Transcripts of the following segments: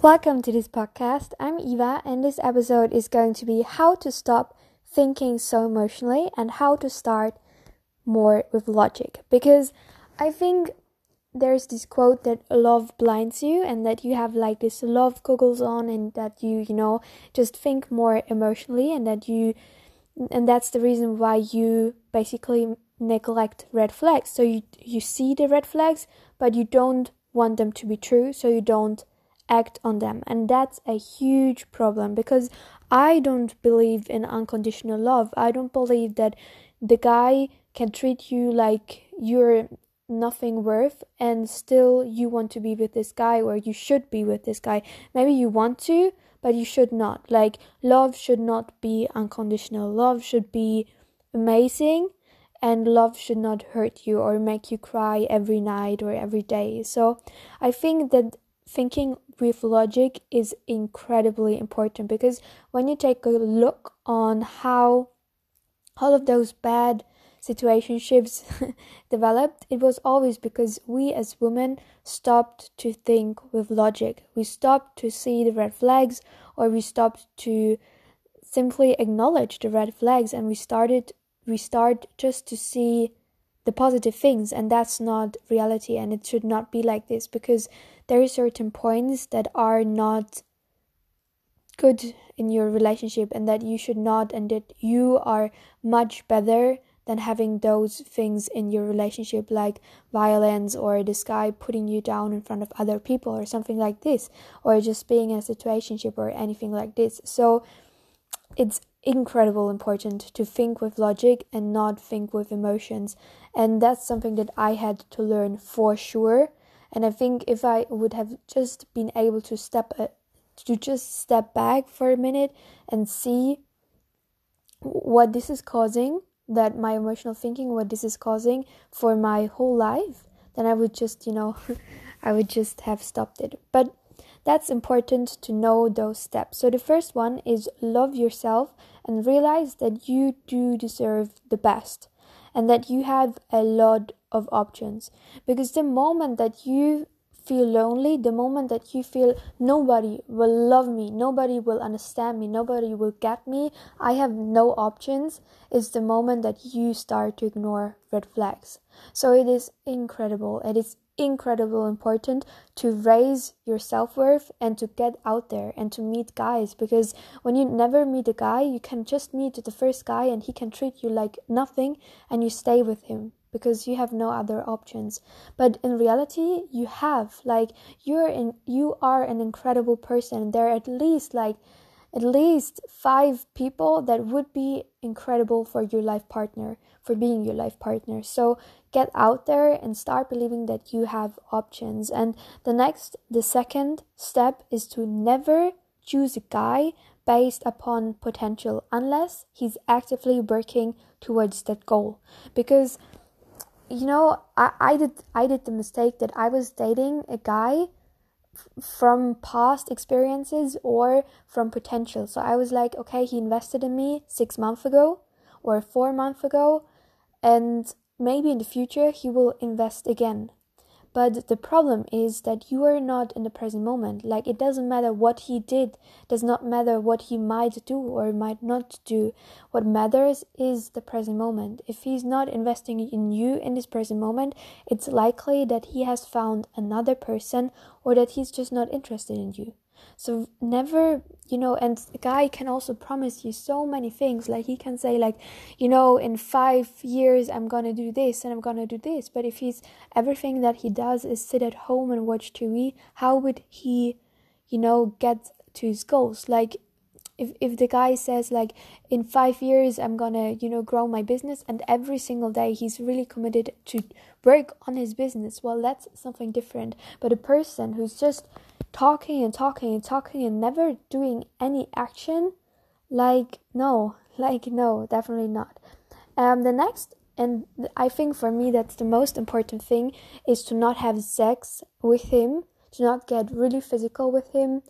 Welcome to this podcast. I'm Eva, and this episode is going to be how to stop thinking so emotionally and how to start more with logic. Because I think there's this quote that love blinds you, and that you have like this love goggles on, and that you, you know, just think more emotionally, and that you, and that's the reason why you basically neglect red flags. So you you see the red flags, but you don't want them to be true, so you don't act on them. And that's a huge problem because I don't believe in unconditional love. I don't believe that the guy can treat you like you're nothing worth and still you want to be with this guy or you should be with this guy. Maybe you want to, but you should not. Like, love should not be unconditional. Love should be amazing and love should not hurt you or make you cry every night or every day. So, I think that thinking with logic is incredibly important because when you take a look on how all of those bad situationships developed, it was always because we as women stopped to think with logic. We stopped to see the red flags or we stopped to simply acknowledge the red flags and we started we start just to see the positive things and that's not reality and it should not be like this because there are certain points that are not good in your relationship and that you should not and that you are much better than having those things in your relationship like violence or this guy putting you down in front of other people or something like this or just being in a situationship or anything like this. So it's incredible important to think with logic and not think with emotions and that's something that i had to learn for sure and I think if I would have just been able to step uh, to just step back for a minute and see what this is causing, that my emotional thinking, what this is causing for my whole life, then I would just, you know, I would just have stopped it. But that's important to know those steps. So the first one is love yourself and realize that you do deserve the best and that you have a lot of options because the moment that you feel lonely the moment that you feel nobody will love me nobody will understand me nobody will get me i have no options is the moment that you start to ignore red flags. So it is incredible. It is incredible important to raise your self-worth and to get out there and to meet guys because when you never meet a guy you can just meet the first guy and he can treat you like nothing and you stay with him because you have no other options. But in reality you have like you're in you are an incredible person. There are at least like at least five people that would be incredible for your life partner for being your life partner. So get out there and start believing that you have options. And the next the second step is to never choose a guy based upon potential unless he's actively working towards that goal. Because you know, I, I did I did the mistake that I was dating a guy f- from past experiences or from potential. So I was like, okay, he invested in me six months ago or four months ago, and maybe in the future he will invest again. But the problem is that you are not in the present moment. Like it doesn't matter what he did, does not matter what he might do or might not do. What matters is the present moment. If he's not investing in you in this present moment, it's likely that he has found another person or that he's just not interested in you. So never, you know, and a guy can also promise you so many things. Like he can say, like, you know, in five years I'm gonna do this and I'm gonna do this. But if he's everything that he does is sit at home and watch TV, how would he, you know, get to his goals? Like if if the guy says like in 5 years I'm going to you know grow my business and every single day he's really committed to work on his business well that's something different but a person who's just talking and talking and talking and never doing any action like no like no definitely not. Um the next and i think for me that's the most important thing is to not have sex with him to not get really physical with him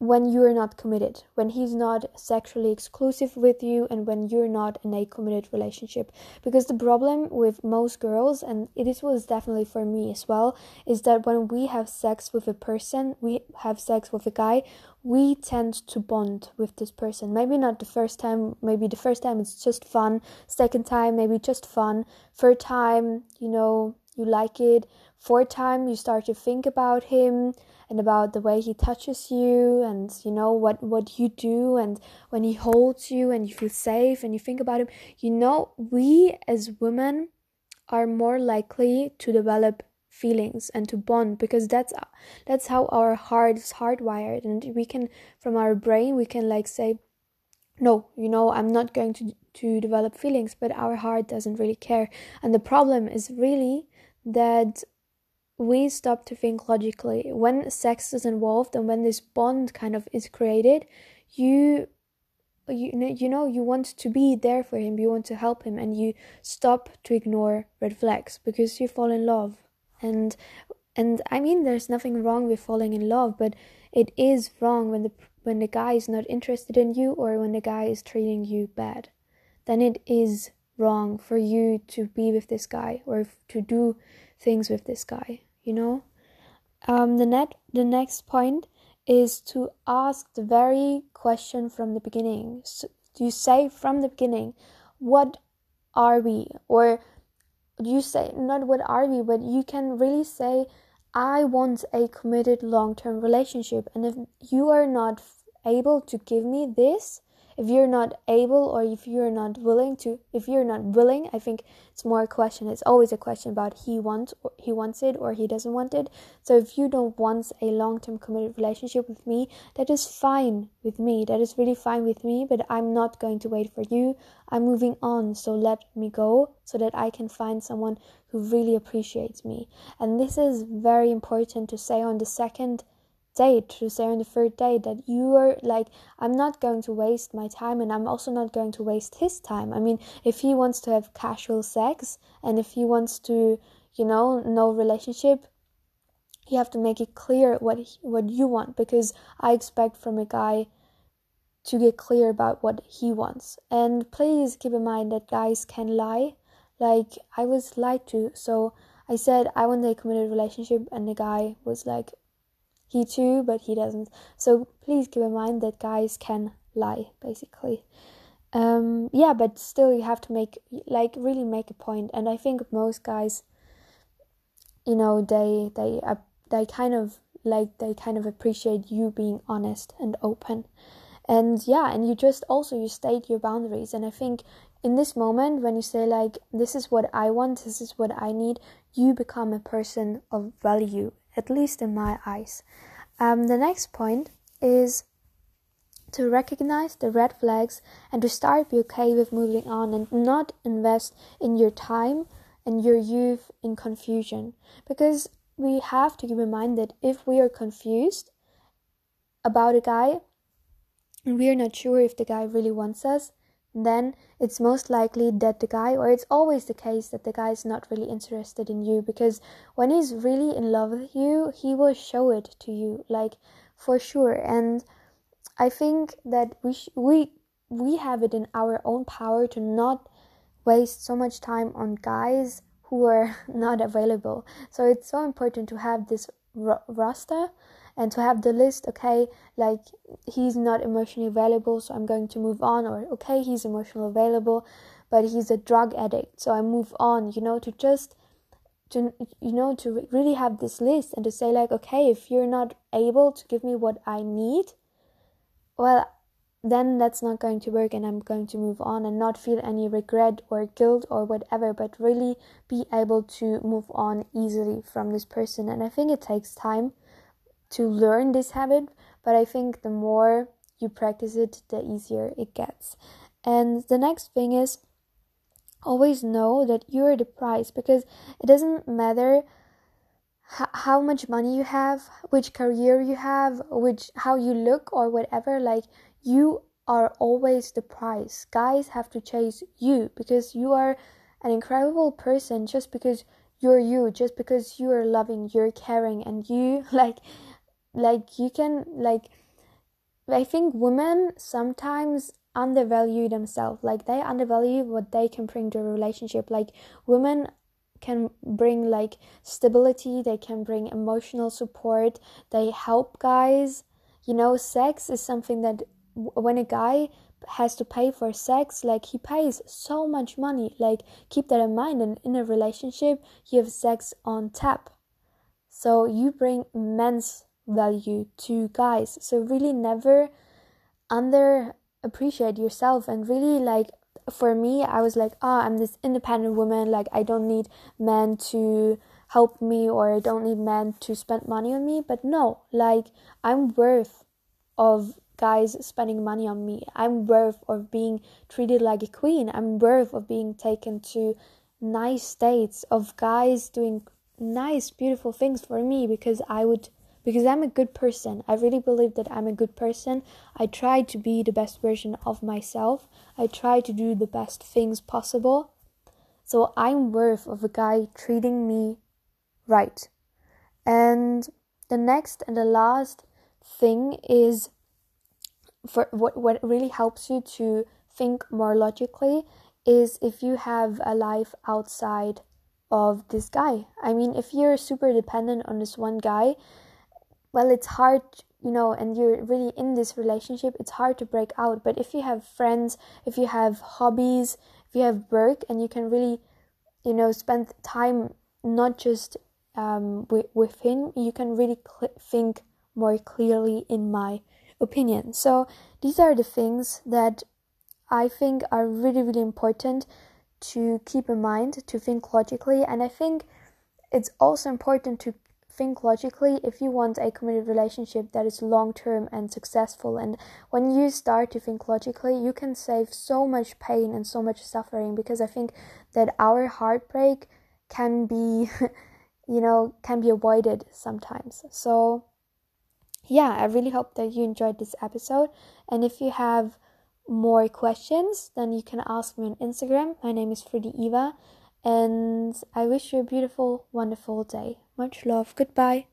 when you're not committed, when he's not sexually exclusive with you, and when you're not in a committed relationship. Because the problem with most girls, and it was definitely for me as well, is that when we have sex with a person, we have sex with a guy, we tend to bond with this person. Maybe not the first time, maybe the first time it's just fun, second time, maybe just fun, third time, you know, you like it, fourth time, you start to think about him and about the way he touches you and you know what what you do and when he holds you and you feel safe and you think about him. You know we as women are more likely to develop feelings and to bond because that's that's how our heart is hardwired and we can from our brain we can like say no you know i'm not going to to develop feelings but our heart doesn't really care. And the problem is really that we stop to think logically. When sex is involved and when this bond kind of is created, you you know you know you want to be there for him, you want to help him and you stop to ignore red flags because you fall in love. And and I mean there's nothing wrong with falling in love, but it is wrong when the when the guy is not interested in you or when the guy is treating you bad. Then it is wrong for you to be with this guy or to do things with this guy you know? Um, the net the next point is to ask the very question from the beginning. So you say from the beginning what are we? Or you say not what are we but you can really say i want a committed long-term relationship and if you are not able to give me this if you're not able or if you're not willing to if you're not willing i think it's more a question it's always a question about he wants he wants it or he doesn't want it. So if you don't want a long-term committed relationship with me that is fine with me that is really fine with me but i'm not going to wait for you. I'm moving on so let me go so that i can find someone who really appreciates me. And this is very important to say on the second date to say on the third date that you are like i'm not going to waste my time and i'm also not going to waste his time. I mean if he wants to have casual sex and if he wants to you know no relationship you have to make it clear what he, what you want because i expect from a guy to get clear about what he wants. And please keep in mind that guys can lie. Like i was lied to. So i said i want a committed relationship and the guy was like he too, but he doesn't. So please keep in mind that guys can lie, basically. Um, yeah, but still, you have to make like really make a point. and I think most guys, you know, they they uh, they kind of like they kind of appreciate you being honest and open, and yeah, and you just also you state your boundaries, and I think in this moment when you say like this is what I want, this is what I need, you become a person of value at least in my eyes. Um, the next point is to recognize the red flags and to start be okay with moving on and not invest in your time and your youth in confusion because we have to keep in mind that if we are confused about a guy and we are not sure if the guy really wants us then it's most likely that the guy, or it's always the case that the guy is not really interested in you because when he's really in love with you, he will show it to you, like for sure. And I think that we sh- we we have it in our own power to not waste so much time on guys who are not available. So it's so important to have this r- roster and to have the list okay like he's not emotionally available so i'm going to move on or okay he's emotionally available but he's a drug addict so i move on you know to just to you know to really have this list and to say like okay if you're not able to give me what i need well then that's not going to work and i'm going to move on and not feel any regret or guilt or whatever but really be able to move on easily from this person and i think it takes time to learn this habit, but I think the more you practice it, the easier it gets. And the next thing is always know that you're the prize because it doesn't matter how much money you have, which career you have, which how you look or whatever, like you are always the prize. Guys have to chase you because you are an incredible person just because you're you, just because you are loving, you're caring and you like like you can like I think women sometimes undervalue themselves. Like they undervalue what they can bring to a relationship. Like women can bring like stability, they can bring emotional support, they help guys. You know, sex is something that when a guy has to pay for sex like he pays so much money like keep that in mind and in a relationship you have sex on tap so you bring immense value to guys so really never under appreciate yourself and really like for me i was like oh i'm this independent woman like i don't need men to help me or i don't need men to spend money on me but no like i'm worth of guys spending money on me. I'm worth of being treated like a queen. I'm worth of being taken to nice dates, of guys doing nice, beautiful things for me because I would because I'm a good person. I really believe that I'm a good person. I try to be the best version of myself. I try to do the best things possible. So I'm worth of a guy treating me right. And the next and the last thing is for what what really helps you to think more logically is if you have a life outside of this guy. I mean, if you're super dependent on this one guy, well, it's hard, you know, and you're really in this relationship, it's hard to break out. But if you have friends, if you have hobbies, if you have work, and you can really, you know, spend time not just um, with, with him, you can really cl- think more clearly, in my opinion. So these are the things that I think are really, really important to keep in mind, to think logically. And I think it's also important to think logically if you want a committed relationship that is long term and successful. And when you start to think logically, you can save so much pain and so much suffering because I think that our heartbreak can be, you know, can be avoided sometimes. So yeah, I really hope that you enjoyed this episode. And if you have more questions, then you can ask me on Instagram. My name is Fruity Eva, and I wish you a beautiful, wonderful day. Much love. Goodbye.